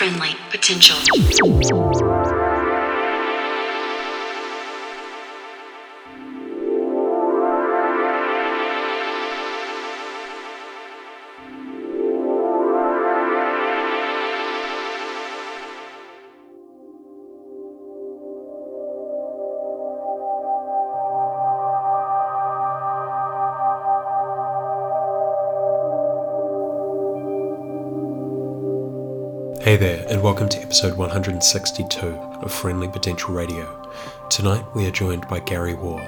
friendly potential. Welcome to episode 162 of Friendly Potential Radio. Tonight we are joined by Gary War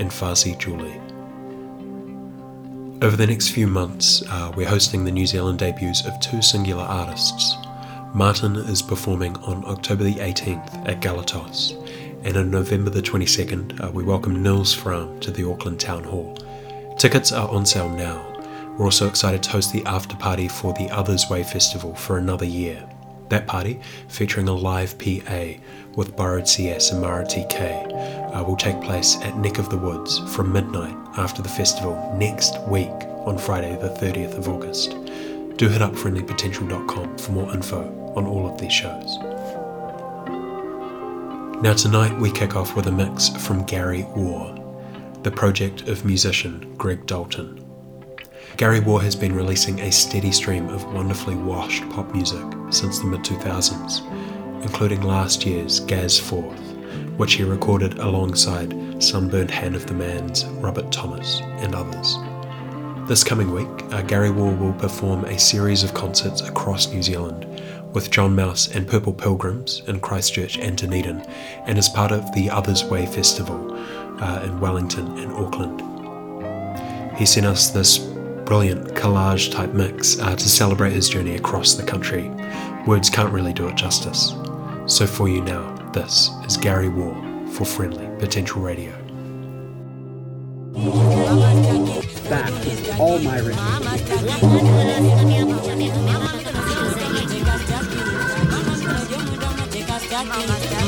and Fazi Julie. Over the next few months, uh, we're hosting the New Zealand debuts of two singular artists. Martin is performing on October the 18th at Galatos, and on November the 22nd, uh, we welcome Nils Frahm to the Auckland Town Hall. Tickets are on sale now. We're also excited to host the after party for the Others Way Festival for another year. That party, featuring a live PA with Borrowed CS and Mara TK, uh, will take place at Neck of the Woods from midnight after the festival next week on Friday, the 30th of August. Do hit up friendlypotential.com for more info on all of these shows. Now, tonight we kick off with a mix from Gary War, the project of musician Greg Dalton. Gary War has been releasing a steady stream of wonderfully washed pop music since the mid 2000s, including last year's Gaz Forth, which he recorded alongside Sunburned Hand of the Man's Robert Thomas and others. This coming week, uh, Gary War will perform a series of concerts across New Zealand with John Mouse and Purple Pilgrims in Christchurch and Dunedin, and as part of the Others Way Festival uh, in Wellington and Auckland. He sent us this brilliant collage type mix uh, to celebrate his journey across the country. Words can't really do it justice. So for you now, this is Gary War for Friendly Potential Radio. Back with all my rituals.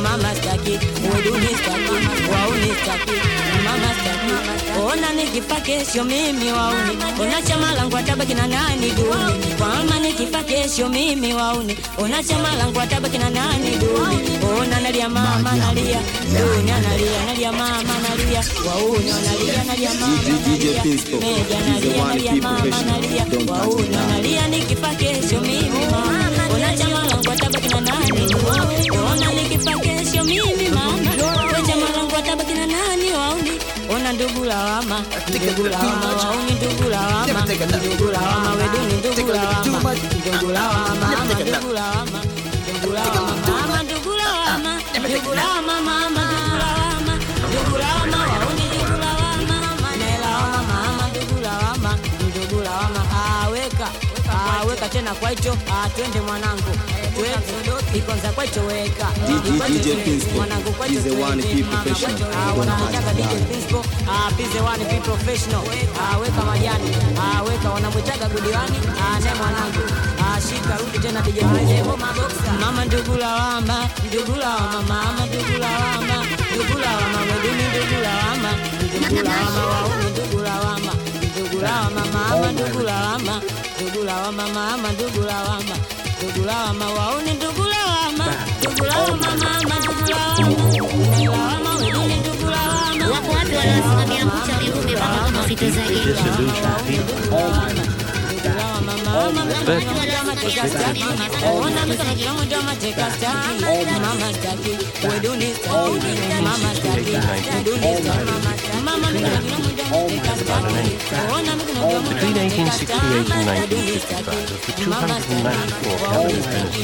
mama staki uduni staki wauni staki mama staki ona nikifa kesho mimi wauni ona chama langu atabaki na nani duni kwama nikifa kesho mimi wauni ona chama langu atabaki na nani duni ona nalia mama nalia duni analia nalia mama nalia wauni analia nalia mama nalia meja nalia nalia mama nalia wauni analia nikifa kesho mimi mama ona chama langu atabaki na nani duni ona nikifa ndugulawama mama, ndugulawama ndugulawama mama, ndugulawama ndugulawama mama, ndugulawama ndugulawama mama, mama. Tena kwa hicho twende mwanangu. Ikonza kwa hicho weka DJ Pinspo, mwanangu kwa the one be mama professional. kwa hicho ah wanamwitaga DJ Pinspo ah pize one be professional. Ah weka majani. Ah weka wanamwitaga gudiwani ah ne mwanangu. Ah shika rudi tena DJ Pinspo mama ndugu lawama ndugu lawama mama ndugu lawama ndugu lawama weduni ndugu lawama ndugu lawama wauni ndugu lawama ndugu lawama mama ndugu lawama ndugu lawama mama ndugu lawama ndugu lawama wauni ndugu lawama ndugu lawama mama ndugu lawama lawama weduni ndugu lawama Wapo watu wanaosimamia kucha viumbe mpaka kama fito zaidi. Between 1868 and 1955, of the 294 cabinet ministers,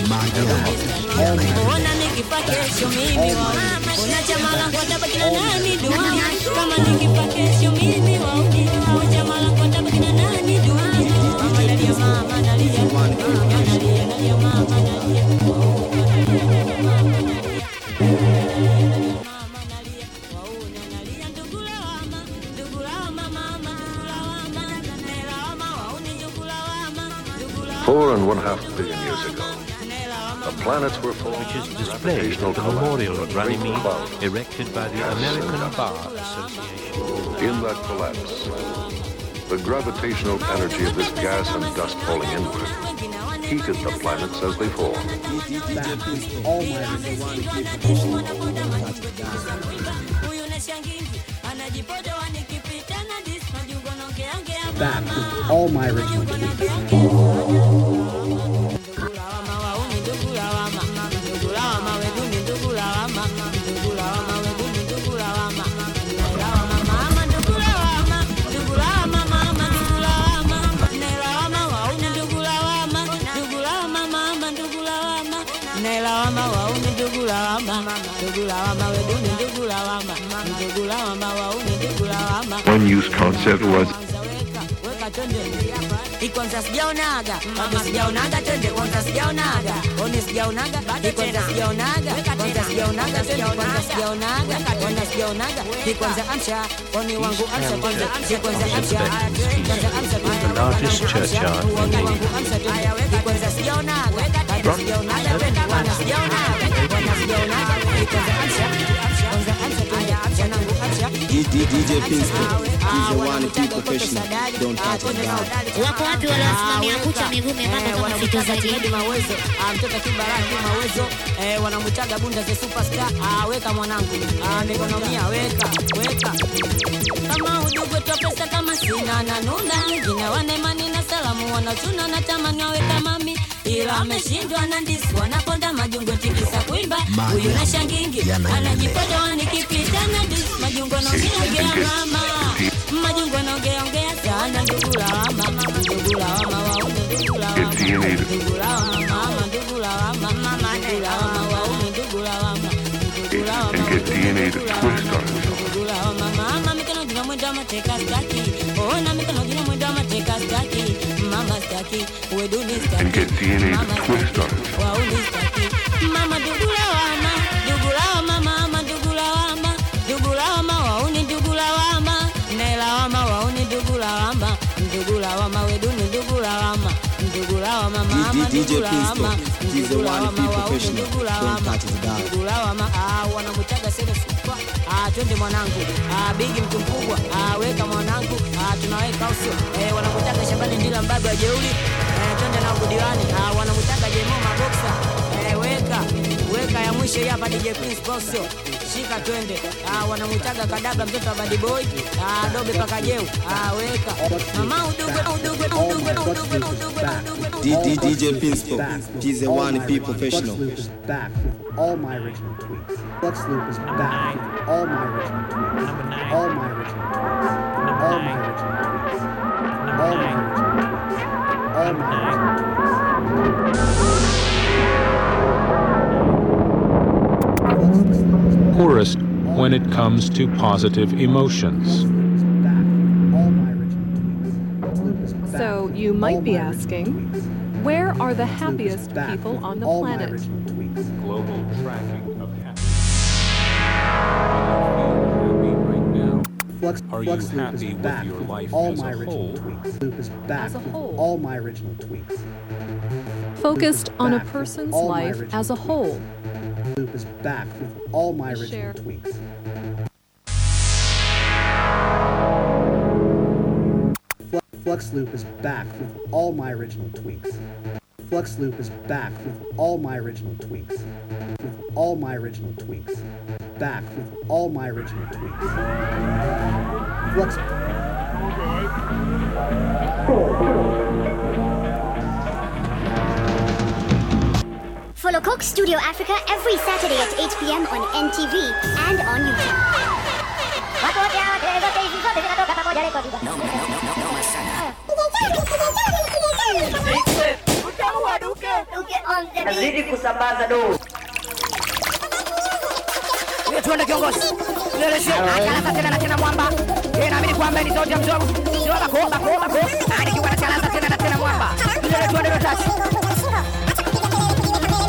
ona nikifa Four and one half billion years ago, the planets were formed which is displayed at the memorial at Runnymede, erected by the American Bar Association. In that collapse, the gravitational energy of this gas and dust falling inward heated the planets as they form. Back with all my original amsha kwanza amsha The largest churchyard in oni wangu England. DJ Pinspo, is the one key professional. Don't touch it down. Wapo wapi wale wasimamia kucha miguu membamba kama fito za Hadi mawezo. Mtoka mtoto kibaraki mawezo. Eh, wanamutaga bunda ze superstar. Ah, weka mwanangu. Ah, mikono mia weka weka. Kama udugu twa pesa kama sina na nuna jina wanemani na salamu wanachuna na tamani waweka mami ila ameshindwa na ndisi wanaponda majungo tikisa kuimba. Huyu na shangingi anajipodoa nikipita na ndisi. Majungo naongeongea mama. Majungo naongeongea sana ndugu lawama ndugu lawama waume ndugu lawama ndugu lawama mama ndugu lawama mama. Ndugu lawama waume ndugu lawama ndugu lawama and get DNA to twist on it. ndugu lawama mama. Mikono jina mwendo mateka staki mama staki weduni staki And get DNA to mama twist on it. mama ndugu lawama ndugu lawama mama ndugu lawama ndugu lawama wauni ndugu lawama wauni ndugu lawama weduni ndugu Gulawa mama ah, ah, twende mwanangu. Ah, bigi mtu mkubwa. Weka mwanangu. Tunaweka usio. Eh, wanamtaga Shabani ndila mbabe wa jeuli. Eh, twende na kudiwani ah, Jemo maboksa weka weka ya mwisho hapa DJ Prince Bossio shika twende ah, wanamutaga kadabla mtoto wa badi boy ah, dobe paka jeu ah, weka mama udugwe udugwe udugwe udugwe udugwe udugwe D- D- DJ Pinspo, Back with he's the all one my key original- professional. Flex Loop is back with all my original tweets. Flex Loop is back with all my original tweets. All my original tweets. All my original tweets. All my original tweets. All my original tweets. Poorest when it comes to positive emotions. Back with all my original tweets. Flex Loop is back So you might be asking, where are the Flex Loop is happiest people on the planet? Global tracking of happiness. Flux, Are Flux you Loop happy is with back your life all as my a original whole? tweets. Loop is back As a whole. all my original tweets. Focused on a person's life as a tweets. whole. Loop is back with all my original Share. Flu- Flux Loop is back with all my original tweaks. Flux Loop is back with all my original tweaks. With all my original tweaks. Back with all my original tweaks. Flux. Follow Coke Studio Africa every Saturday at 8 p.m. on NTV and on YouTube. Nazidi kusambaza dozi. tuende kiongozi Leleshe, akalasa tena na tena mwamba naamini kwamba ni sauti ya mzogo sio bako bako bako anikiwa na kalasa tena na tena mwamba Lele tuende rotasi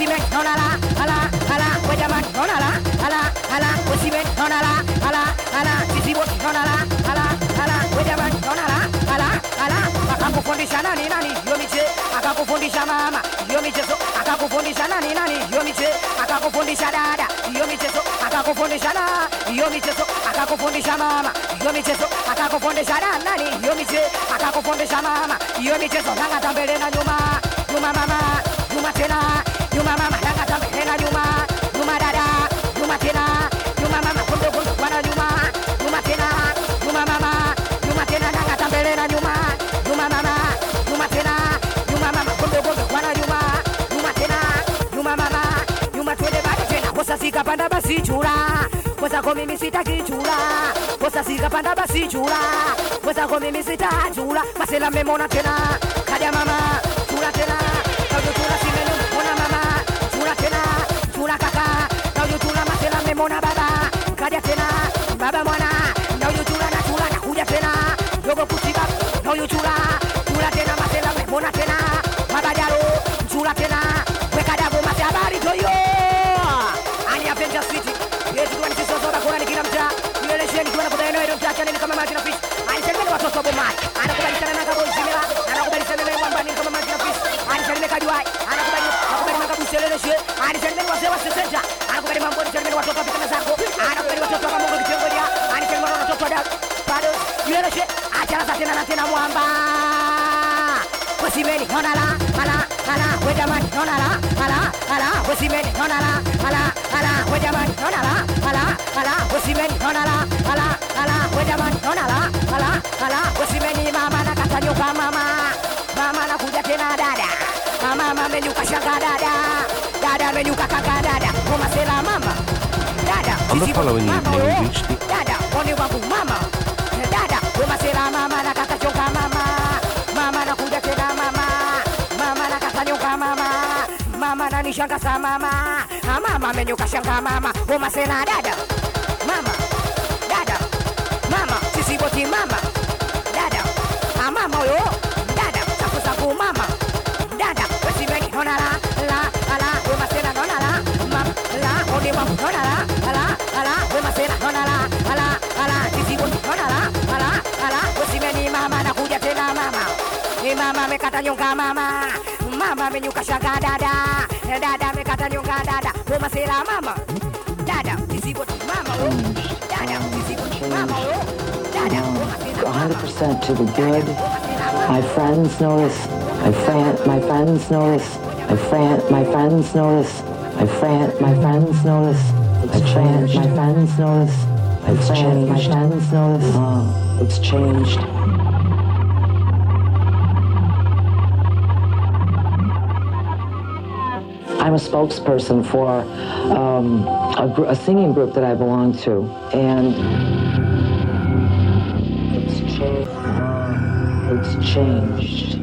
Wesiben nonala, ala, ala, Guayaban nonala, ala, ala, Wesiben nonala, ala, ala, Sisibot nonala, ala, ala, Guayaban nonala, ala, ala, akakufundisha nani nani hiyo miche, akakufundisha mama hiyo michezo, akakufundisha nani nani hiyo miche, akakufundisha dada hiyo michezo, akakufundisha na hiyo michezo, akakufundisha mama hiyo michezo, akakufundisha nani hiyo miche, akakufundisha mama hiyo michezo, nanga tambele na nyuma nyuma mama basi chura mwenzako mimi sitaki chura kosa sikapanda basi chura mwenzako mimi sitajula. Masela mmemona tena kaja mama tena na tena mwamba Wesimeni nonala ala ala we jamani nonala ala ala wesimeni nonala ala ala we jamani nonala ala ala wesimeni nonala ala ala we jamani nonala ala ala wesimeni mama na katanyuka mama mama na kuja tena dada mama amenyuka shanga dada dada amenyuka kaka dada. Koma sela mama. Dada On the following mama, evening, oh. reached the dada wangu mama. Dada koma sela mama na kakachoka mama. Mama nakuja tena mama mama mama mama amenyuka shanga dada eh, dada amekata nyonga dada wema mama dada sisi boti mama dada sisi boti mama dada 100% to the good. My friends know this. My friend, my friends know this. My friend, my friends know this. My friend, my friends know this. My friend, my friends know this. My friend, my friends know this. It's changed. Spokesperson for um, a, gr- a singing group that I belong to, and it's changed. It's changed.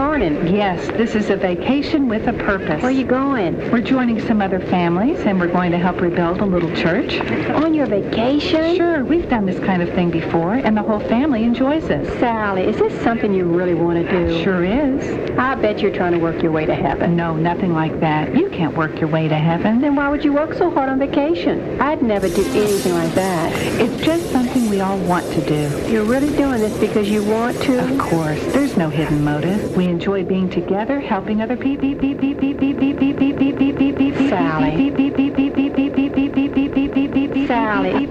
Morning? Yes, this is a vacation with a purpose. Where are you going? We're joining some other families and we're going to help rebuild a little church. On your vacation? Sure, we've done this kind of thing before and the whole family enjoys it. Sally, is this something you really want to do? Sure is. I bet you're trying to work your way to heaven. No, nothing like that. You can't work your way to heaven. Then why would you work so hard on vacation? I'd never do anything like that. It's just something we all want to do. You're really doing this because you want to? Of course. There's no hidden motive. We enjoy being together, helping other people. Sally. Sally.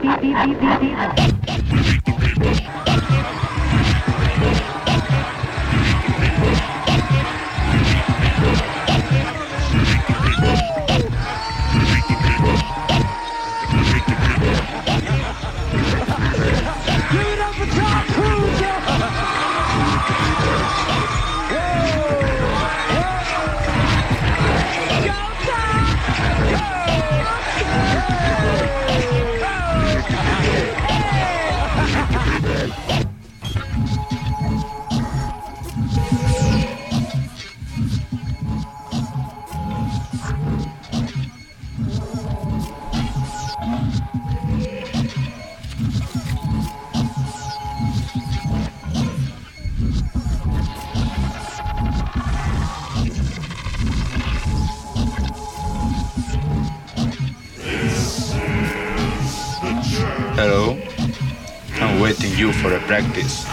Practice.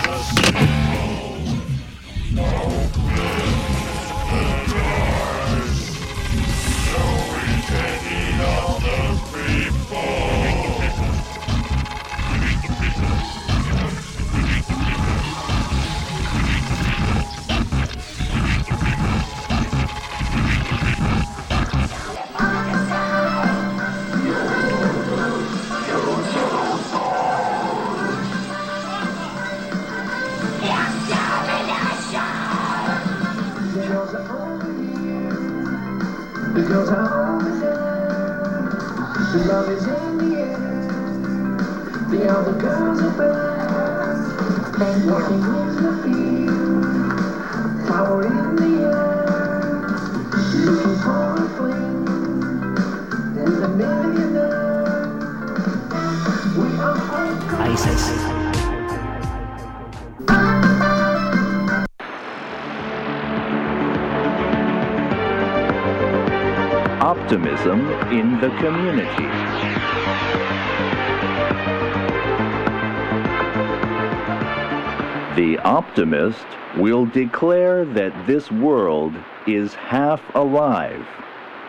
Optimist will declare that this world is half alive,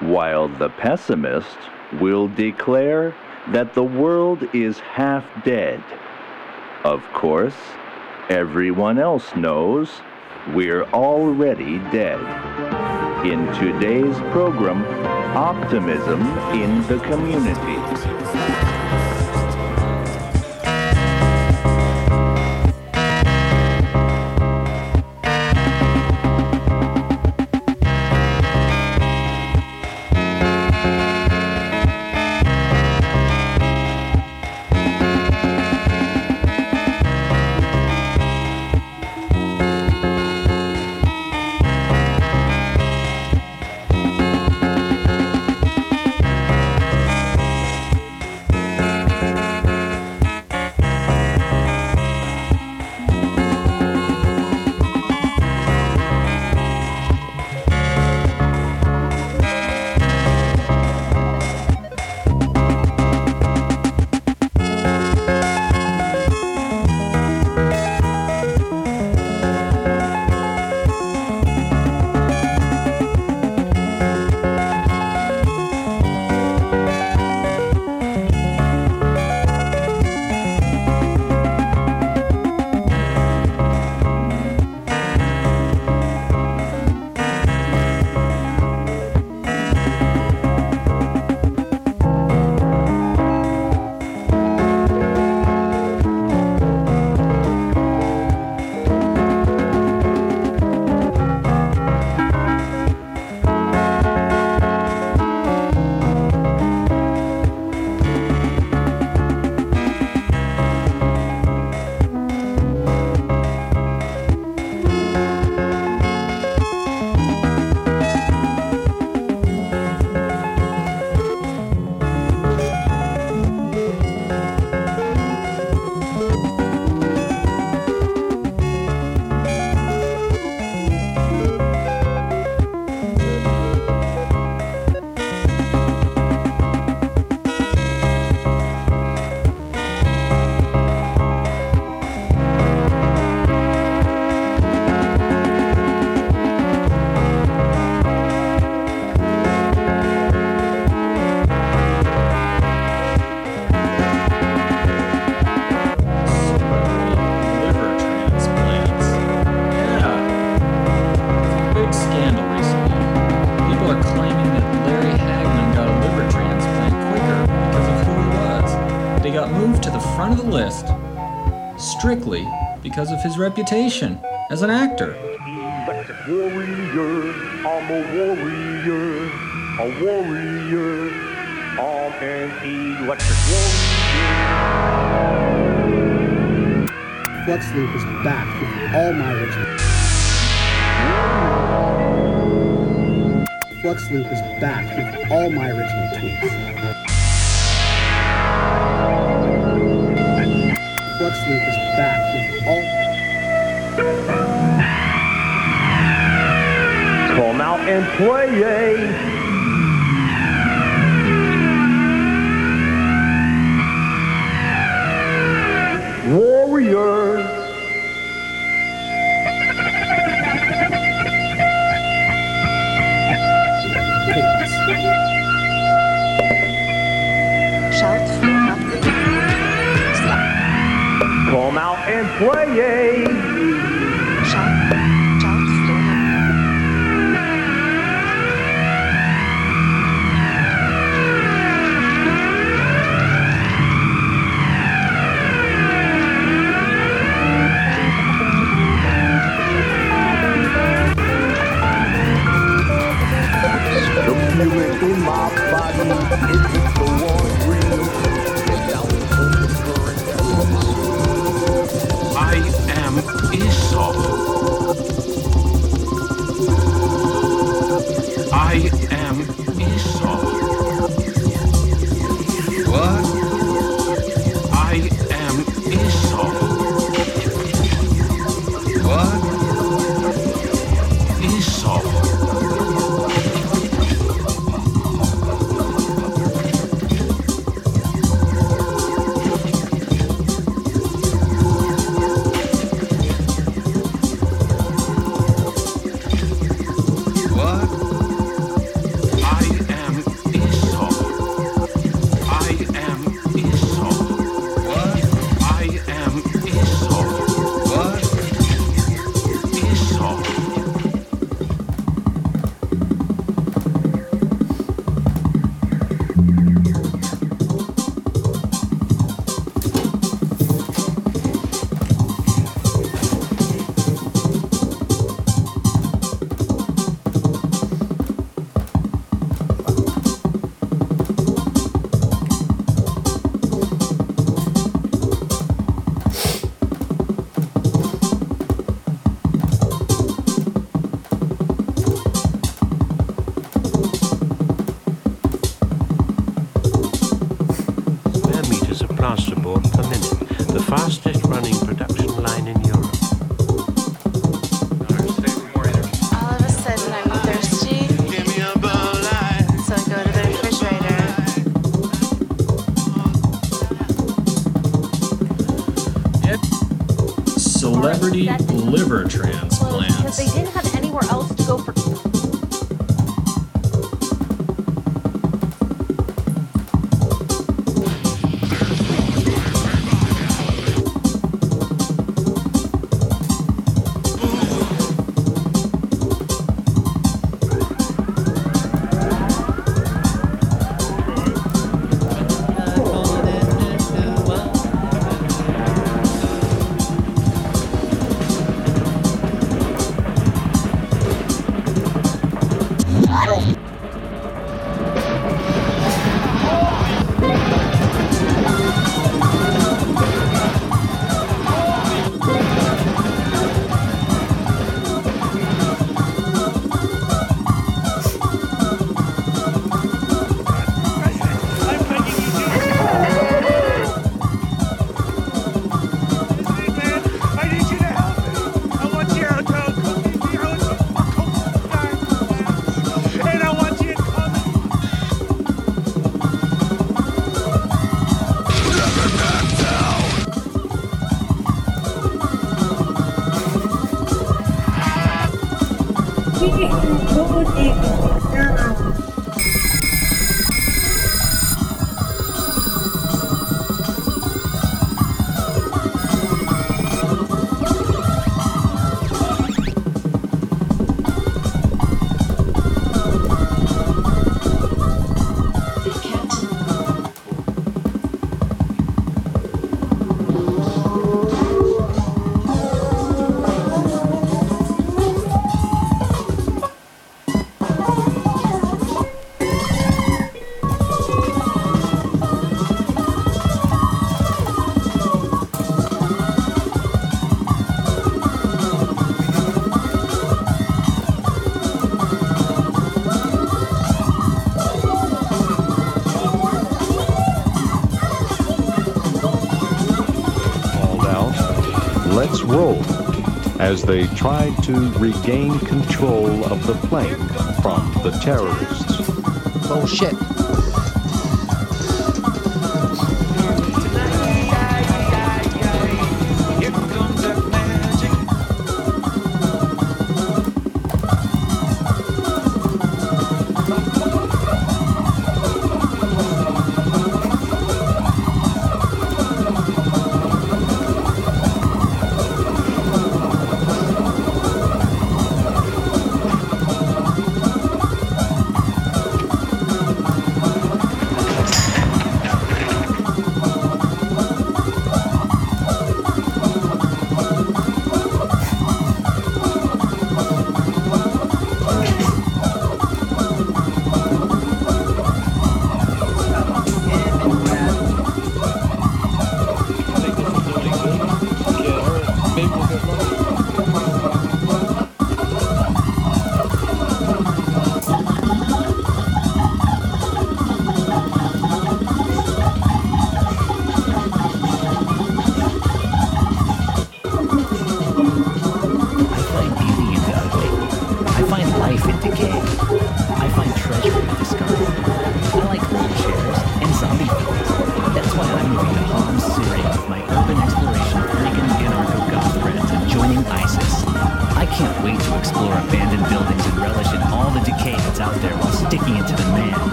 while the pessimist will declare that the world is half dead. Of course, everyone else knows we're already dead. In today's program, Optimism in the Community. Because of his reputation as an actor. Warrior, I'm a warrior, a warrior, I'm an electric warrior. Flex Loop is back with all my original. Flux Loop is back with all my original tweets. Flux Loop is back with all. celebrity liver transplant. Because they didn't have anywhere else to go for as they tried to regain control of the plane from the terrorists. Oh, Bullshit.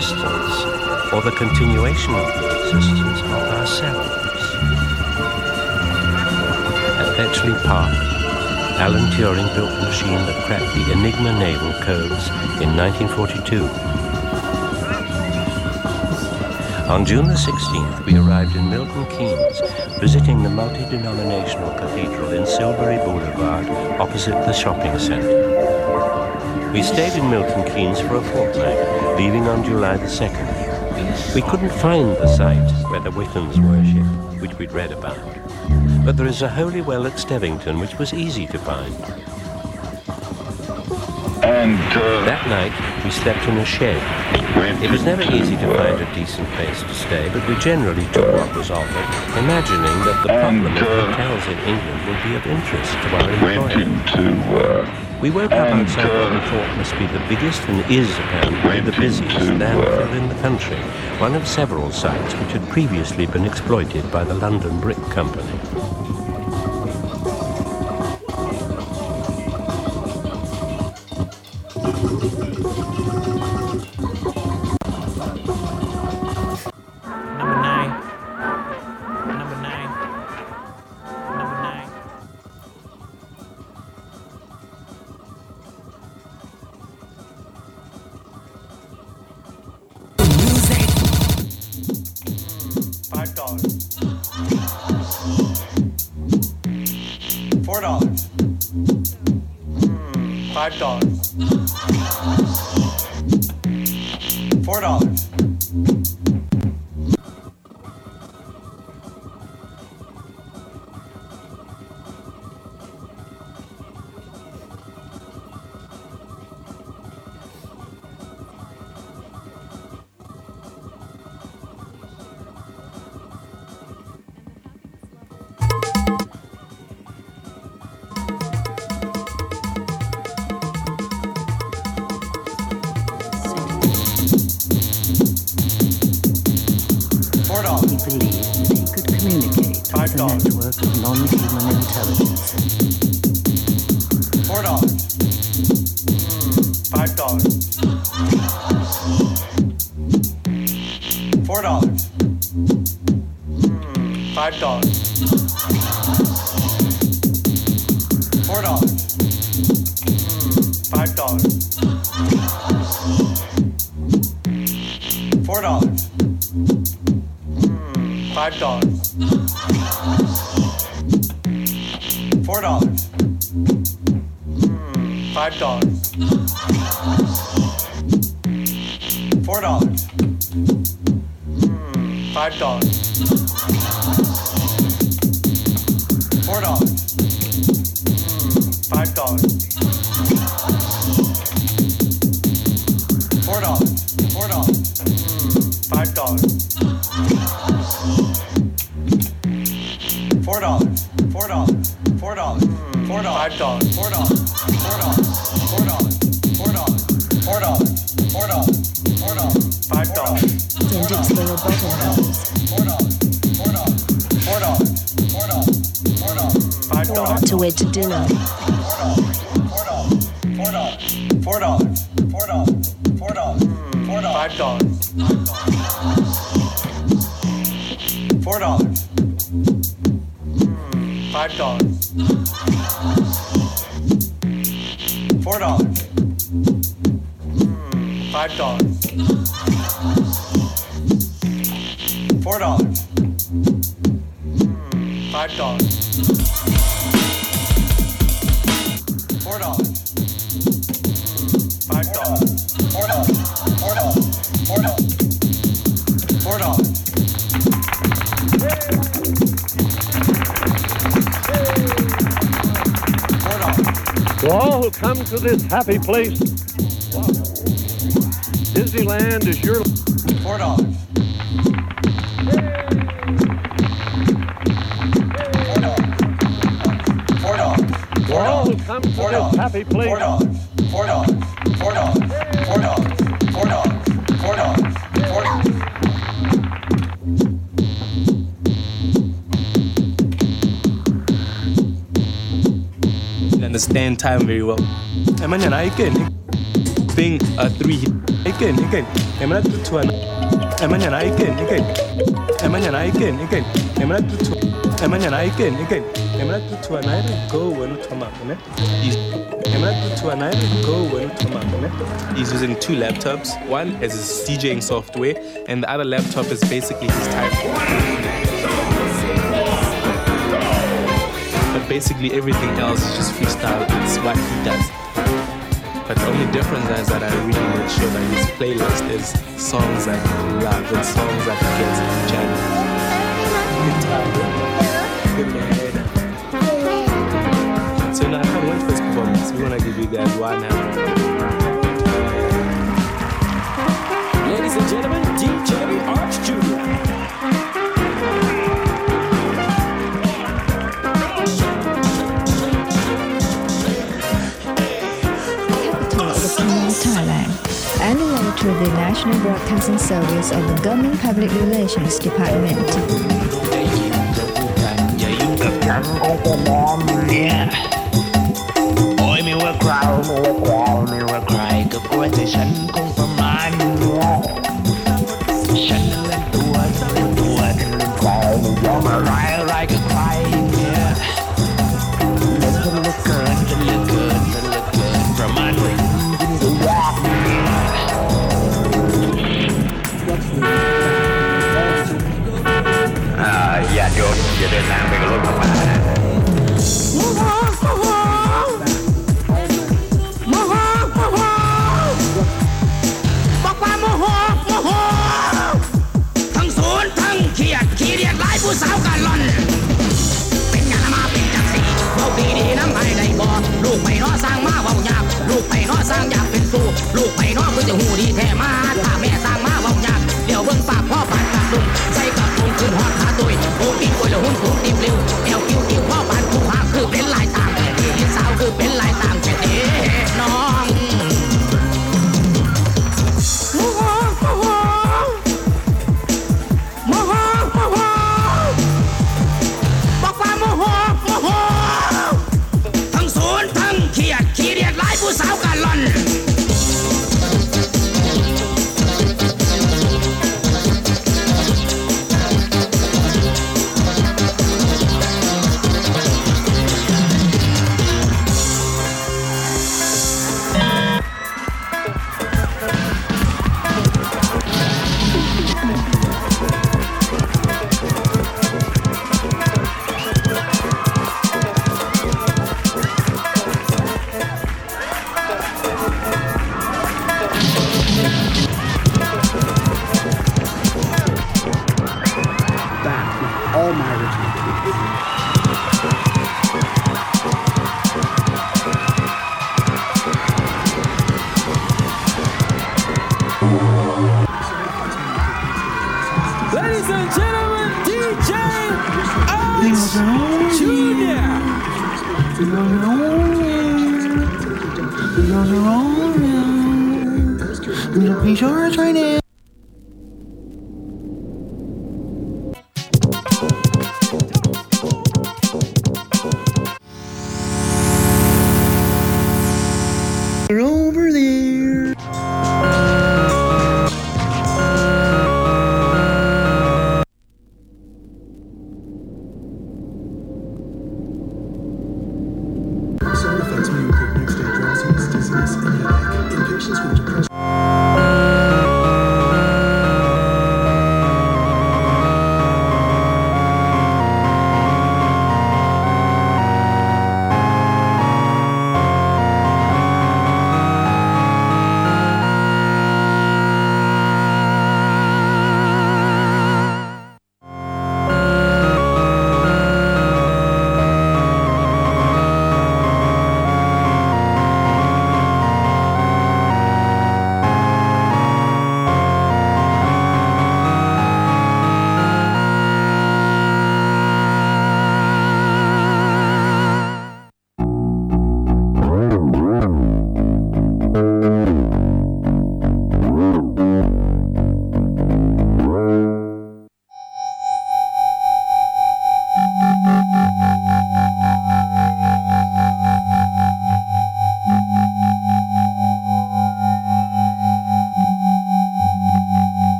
Existence or the continuation of the existence of ourselves. At Bletchley Park, Alan Turing built the machine that cracked the Enigma naval codes in 1942. On June the 16th, we arrived in Milton Keynes, visiting the multi-denominational cathedral in Silbury Boulevard, opposite the shopping centre. We stayed in Milton Keynes for a fortnight, leaving on July the 2nd. We couldn't find the site where the Wiccans worship, which we'd read about. But there is a holy well at Stevington, which was easy to find. And that night, we slept in a shed. It was never easy to find a decent place to stay, but we generally took what was offered, imagining that the problem of hotels in England would be of interest to our employer. We woke up outside what we thought must be the biggest and is apparently the busiest landfill in the country, one of several sites which had previously been exploited by the London Brick Company. Dollars. Four dollars. Hmm, Five dollars. Happy place, Disneyland is your. Four dollars. Four dollars. To all who come to this happy place. Four dollars. Four dollars. Four dollars. Four dollars. Four dollars. Four dollars. Four dollars. understand the stand time very well. Emang yan again. Thing uh, three. Emang yan again Am I not to an I can again. Emang yan again tu tu. Emang yan again again. Emang tu tuan I go when tu mak ne. He's using two laptops. One is his DJing software, and the other laptop is basically his type. But basically everything else is just freestyle. It's what he does. Only difference is that I really make sure that his playlist is songs that he loves and songs that he gets jamming. So now I can't wait for his performance. We wanna give you guys one hand. Ladies and gentlemen, DJ Arch Jr. to the National Broadcasting Service of the Government Public Relations Department. โอ้ยไม่ว่าใครไม่ว่าใครไม่ว่าใครก็กลัวแต่ฉันคงประมาณฉันเล่นตัวฉันเล่นตัวฉันเล่นใครไม่ยอมอะไรอะไรกับใครเนี่ยเล่นฉันเหลือเกิน เดินทางไปกับรถข้ามานะบอกว่าโมโหโมโหทั้งโซนทั้งเขียดขี้เรียดหลายผู้สาวกันล่อน เป็นหยังมาเป็นจังสีเว้าดีดีน้ำให้ได้บ่ลูกไปนอสร้างมาเว้ายากลูกไปเนอสร้างอยากเป็นสูลูกไปเนอคือจะหูดีแท้มาถ้าแม่สร้างมา 我变过来，看不掂了，又叫。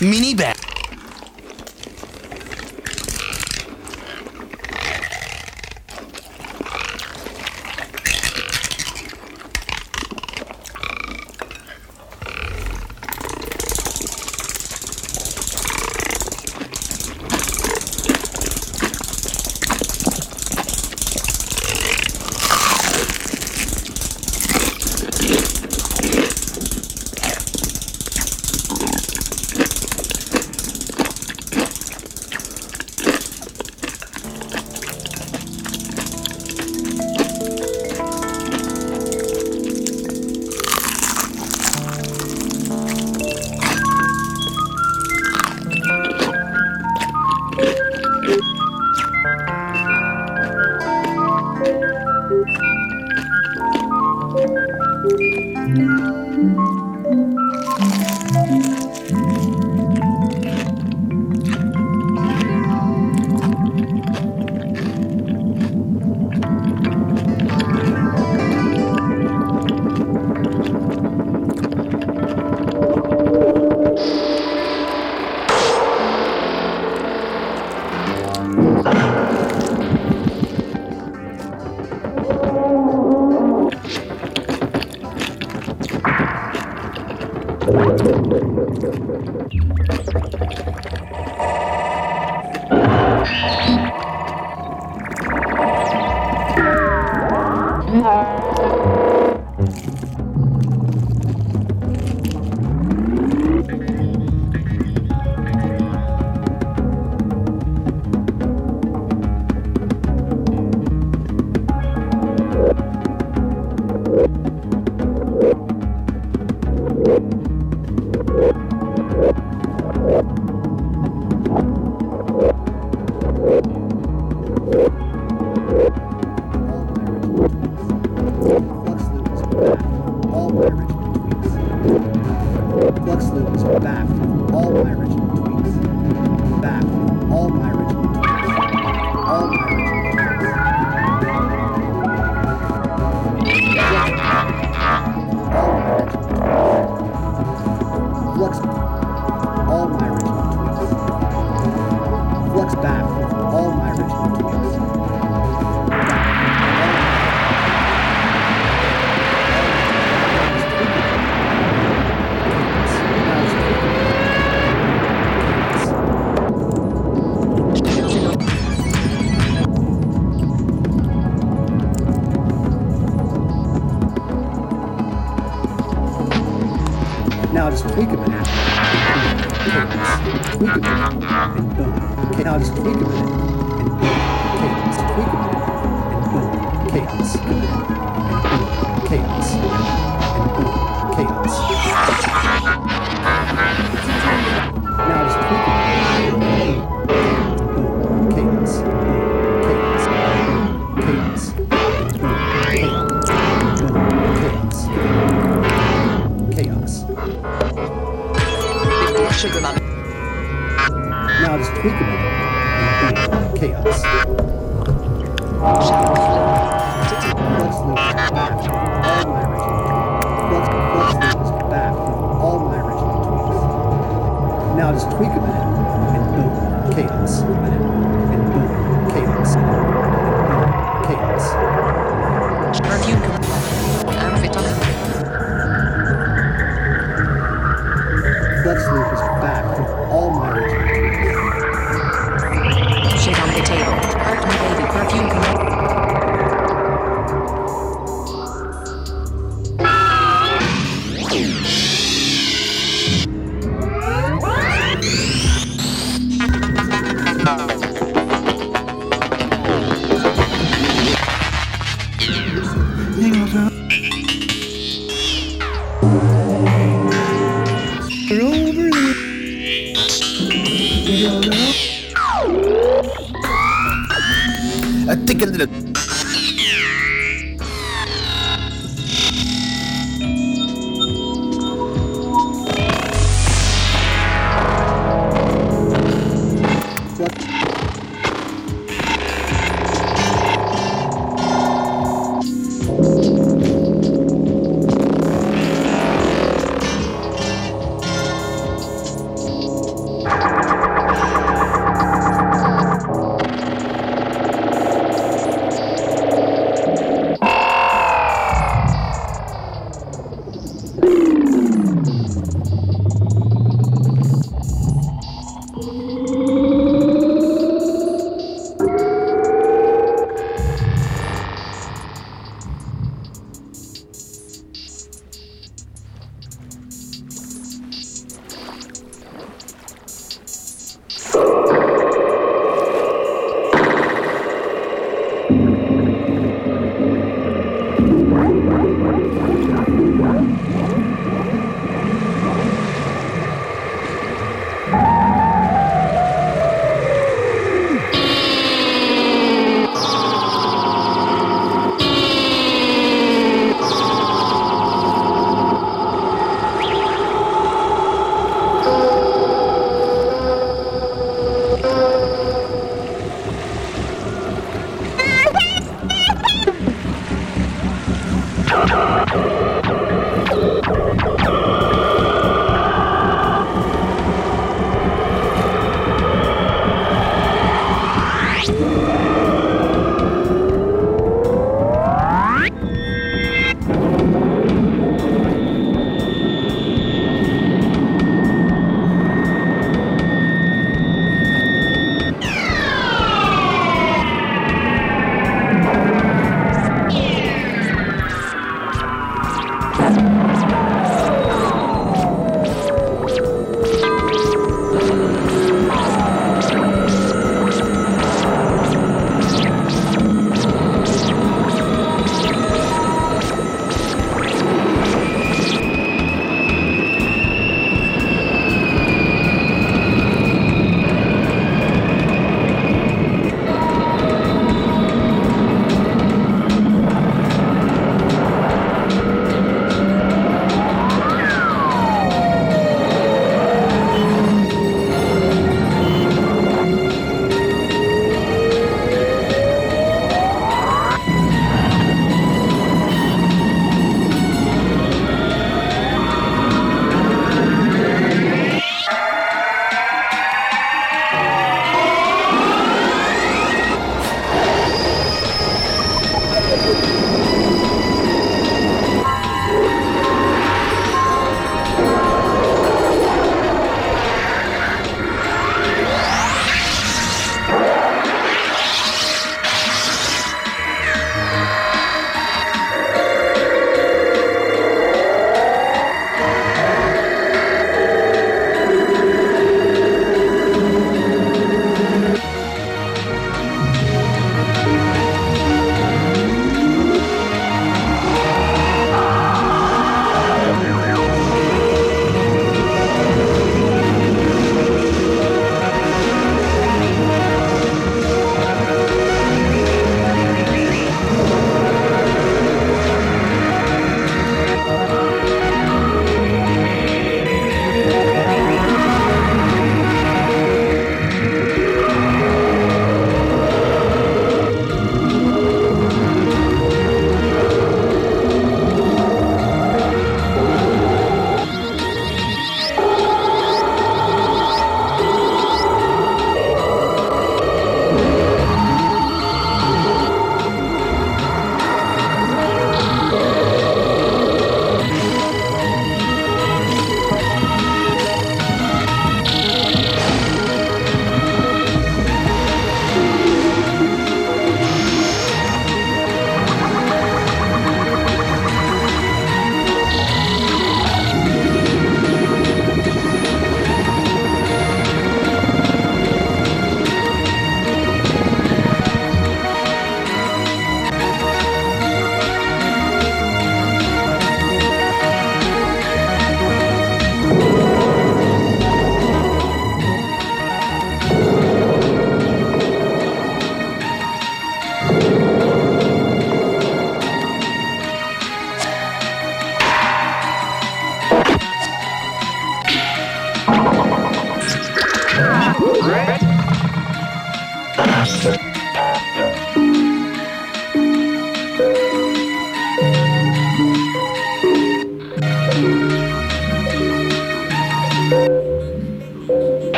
Mini bear.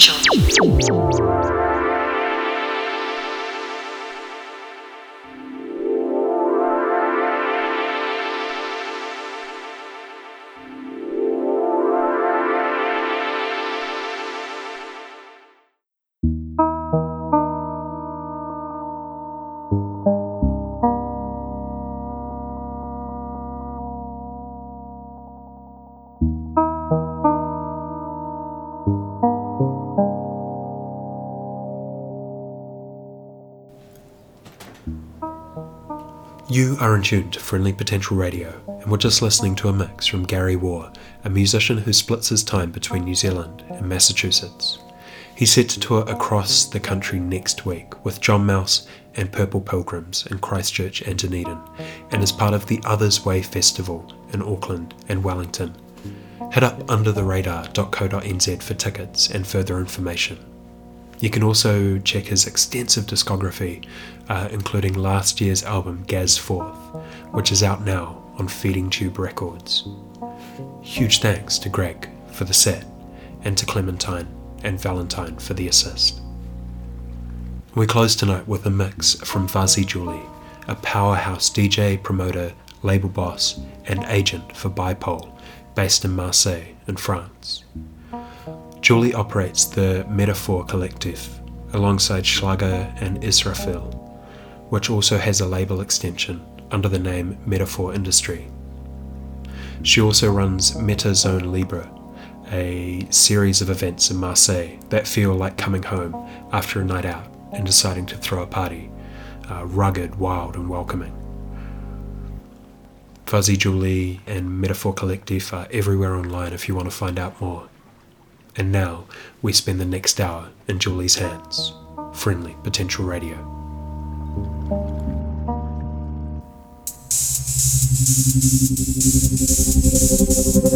Potential. You are in tune to Friendly Potential Radio, and we're just listening to a mix from Gary War, a musician who splits his time between New Zealand and Massachusetts. He's set to tour across the country next week with John Mouse and Purple Pilgrims in Christchurch and Dunedin, and is part of the Others Way Festival in Auckland and Wellington. Head up undertheradar.co.nz for tickets and further information. You can also check his extensive discography, uh, including last year's album Gaz Forth, which is out now on Feeding Tube Records. Huge thanks to Greg for the set, and to Clementine and Valentine for the assist. We close tonight with a mix from Fuzzy Julie, a powerhouse DJ, promoter, label boss, and agent for Bipole, based in Marseille, in France. Julie operates the Metaphor Collective alongside Schlager and Israfil, which also has a label extension under the name Metaphor Industry. She also runs Meta Zone Libre, a series of events in Marseille that feel like coming home after a night out and deciding to throw a party, uh, rugged, wild, and welcoming. Fuzzy Julie and Metaphor Collective are everywhere online if you want to find out more. And now we spend the next hour in Julie's hands. Friendly Potential Radio. Thank you.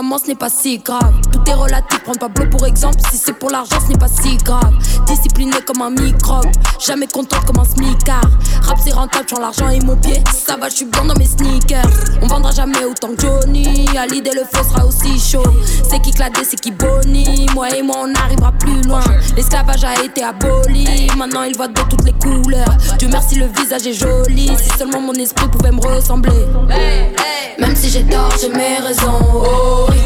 Ce n'est pas si grave. Tout est relatif, prends pas bleu pour exemple. Si c'est pour l'argent, ce n'est pas si grave. Discipliné comme un microbe, jamais contente comme un smicard. Rap c'est rentable, j'en l'argent et mon pied. Ça va, je suis bien dans mes sneakers. On vendra jamais autant que Johnny. À l'idée, le feu sera aussi chaud. C'est qui cladé, c'est qui boni. Moi et moi, on arrivera plus loin. L'esclavage a été aboli. Maintenant, il voit de toutes les couleurs. Dieu merci, le visage est joli. Si seulement mon esprit pouvait me ressembler. Même si j'ai tort, j'ai mes raisons. Oh oui.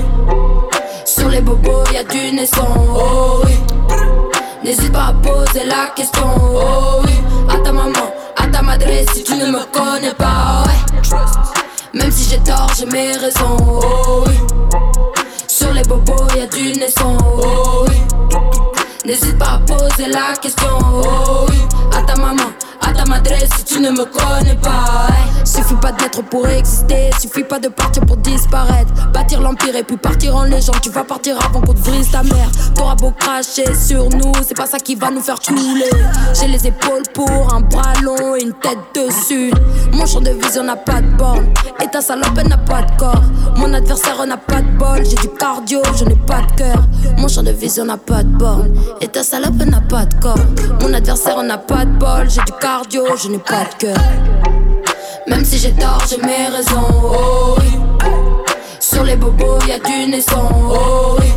Sur les bobos, y a du naissant. Oh oui. N'hésite pas à poser la question. Oh oui. À ta maman, à ta madre, si tu ne me connais pas. Ouais. Même si j'ai tort, j'ai mes raisons. Oh oui. Sur les bobos, y a du naissant. Oh oui. N'hésite pas à poser la question. Oh oui. À ta maman, si tu ne me connais pas. Suffit pas d'être pour exister, suffit pas de partir pour disparaître. Bâtir l'empire et puis partir en légende. Tu vas partir avant qu'on te brise ta mère. T'auras beau cracher sur nous, c'est pas ça qui va nous faire couler. J'ai les épaules pour un bras long et une tête dessus. Mon champ de vision n'a pas de borne. Et ta salope n'a pas de corps. Mon adversaire n'a pas de bol. J'ai du cardio, je n'ai pas de cœur. Mon champ de vision n'a pas de borne. Et ta salope n'a pas de corps. Mon adversaire n'a pas de bol. J'ai du cardio, je n'ai pas de cœur. Même si j'ai tort, j'ai mes raisons. Oh oui. Sur les bobos, y a du naissant. Oh oui.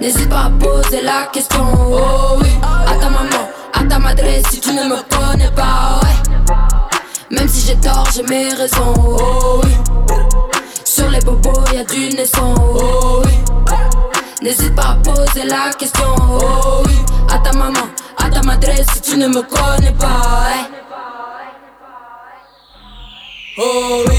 N'hésite pas à poser la question. Oh oui. À ta maman, à ta madre, si tu ne me connais pas. Ouais. Même si j'ai tort, j'ai mes raisons. Oh oui. Sur les bobos, y a du naissant. Oh oui. N'hésite pas à poser la question. Oh oui. À ta maman, à ta madre, si tu ne me connais pas. Ouais. Oh oui.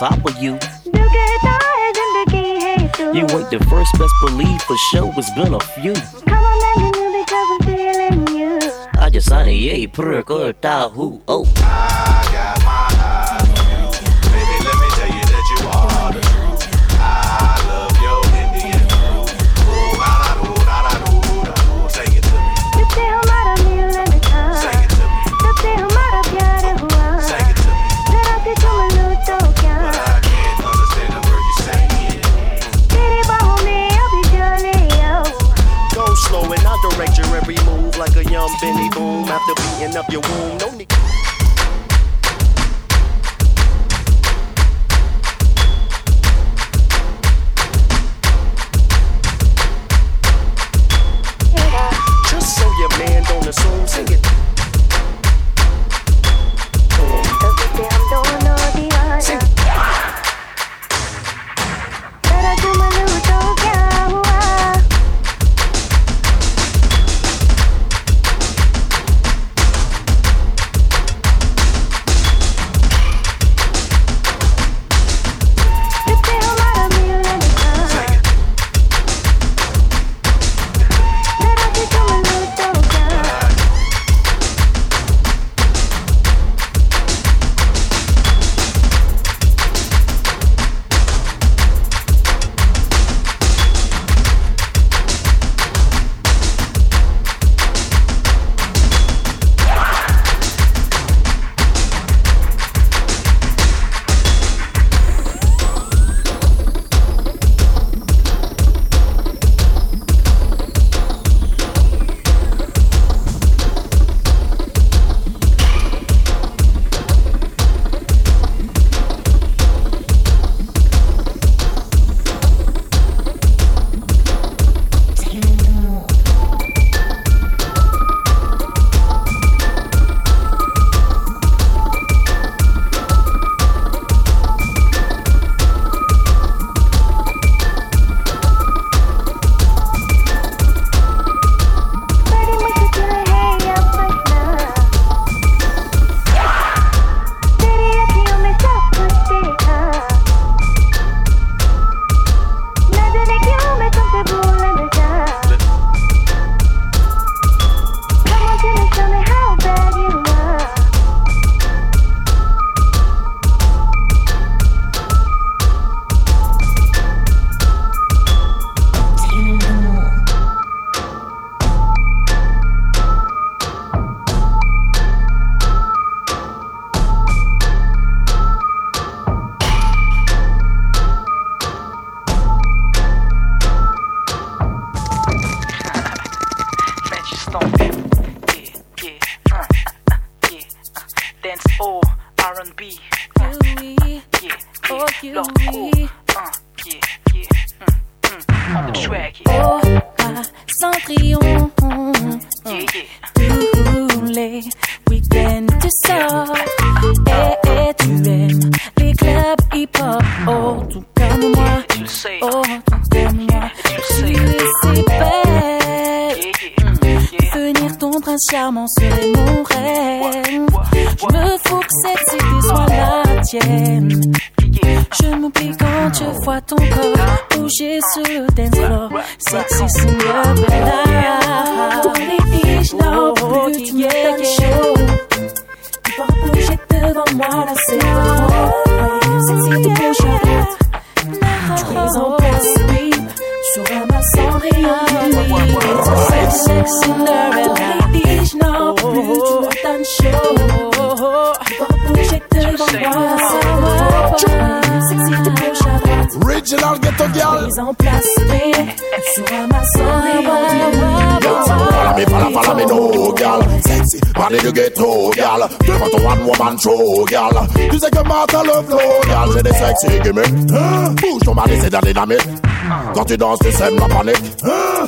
top of you. You ain't the first, best believe for sure it's been a few. Come on, man, you because I'm feeling you. I just signed a yay, perk, c'est de la dynamite. Quand tu danses, tu sèmes la panique.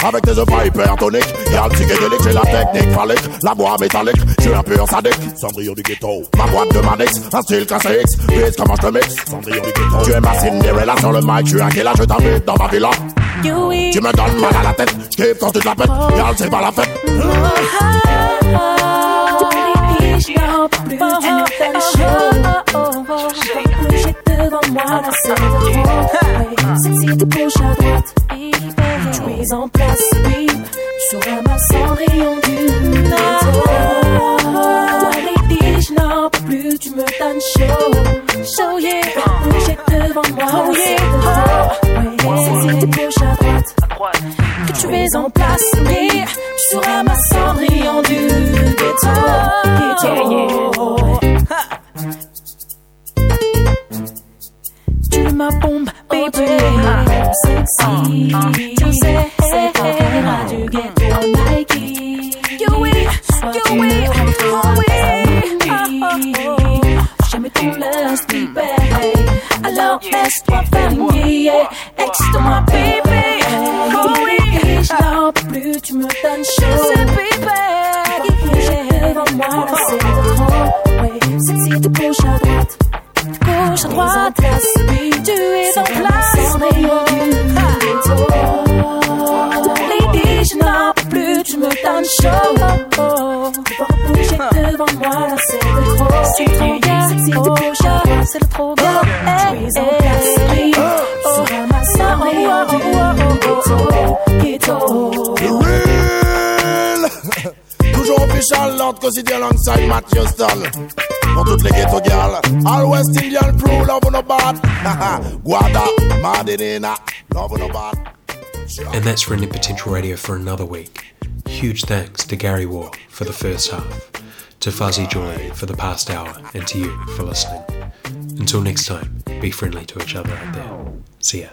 Avec tes pas hypertoniques. Girl, psychédélique, j'ai la technique phallique. La bois métallique, je suis un pur sadique. Cendrillon du ghetto. Ma boîte de Manix, un style classique. Puis comment je te mixe? Cendrillon du ghetto. Tu es ma Cinderella sur le mic, tu es un killer, je t'invite dans ma villa? Tu me donnes mal à la tête, je kiffe quand tu te la pètes. Girl, c'est pas la fête. Les filles n'en moi, c'est trop. Sexy, tu bouges à droite. Tu es en place, oui. Tu ramasses Cendrillon du ghetto. Les filles n'en plus, tu me donnes chaud. Chaud, yeah. Bouger devant moi, c'est trop. Sexy, tu bouges à droite. Que tu es en place, oui. Alongside. Pour toutes les ghetto all West Indian crew, love bad. Guada, Madinina, love bad. And that's Friendly Potential Radio for another week. Huge thanks to Gary War for the first half, to Fuzzy Joy for the past hour, and to you for listening. Until next time, be friendly to each other out there. See ya.